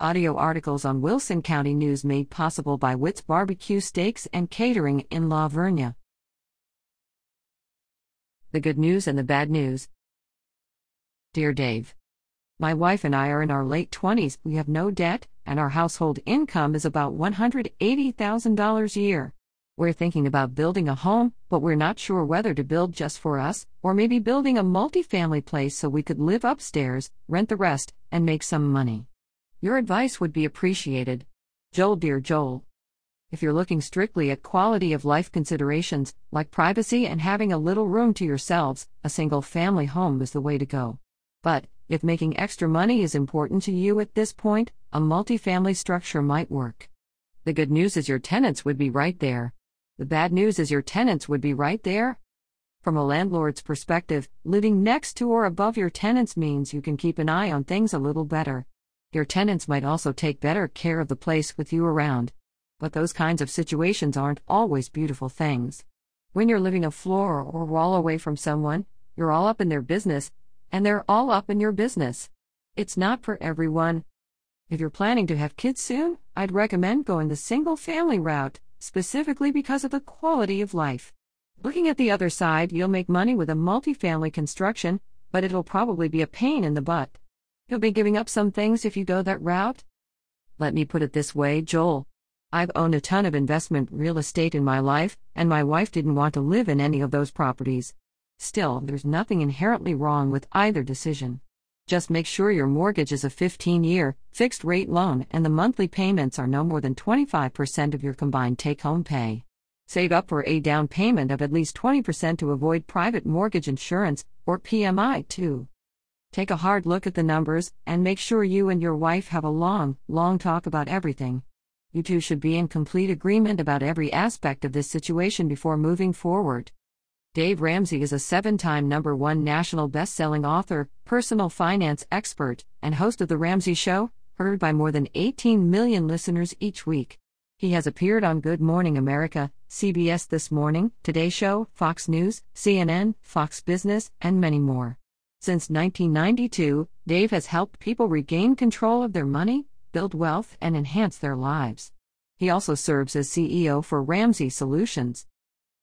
Audio articles on Wilson County News made possible by Witt's Barbecue Steaks and Catering in La Vernia. The good news and the bad news. Dear Dave, My wife and I are in our late 20s, we have no debt, and our household income is about $180,000 a year. We're thinking about building a home, but we're not sure whether to build just for us, or maybe building a multifamily place so we could live upstairs, rent the rest, and make some money. Your advice would be appreciated. Joel, dear Joel. If you're looking strictly at quality of life considerations, like privacy and having a little room to yourselves, a single family home is the way to go. But, if making extra money is important to you at this point, a multifamily structure might work. The good news is your tenants would be right there. The bad news is your tenants would be right there. From a landlord's perspective, living next to or above your tenants means you can keep an eye on things a little better. Your tenants might also take better care of the place with you around. But those kinds of situations aren't always beautiful things. When you're living a floor or wall away from someone, you're all up in their business, and they're all up in your business. It's not for everyone. If you're planning to have kids soon, I'd recommend going the single family route, specifically because of the quality of life. Looking at the other side, you'll make money with a multifamily construction, but it'll probably be a pain in the butt. You'll be giving up some things if you go that route? Let me put it this way, Joel. I've owned a ton of investment real estate in my life, and my wife didn't want to live in any of those properties. Still, there's nothing inherently wrong with either decision. Just make sure your mortgage is a 15 year, fixed rate loan and the monthly payments are no more than 25% of your combined take home pay. Save up for a down payment of at least 20% to avoid private mortgage insurance, or PMI, too. Take a hard look at the numbers and make sure you and your wife have a long, long talk about everything. You two should be in complete agreement about every aspect of this situation before moving forward. Dave Ramsey is a seven time number one national best selling author, personal finance expert, and host of The Ramsey Show, heard by more than 18 million listeners each week. He has appeared on Good Morning America, CBS This Morning, Today Show, Fox News, CNN, Fox Business, and many more. Since 1992, Dave has helped people regain control of their money, build wealth, and enhance their lives. He also serves as CEO for Ramsey Solutions.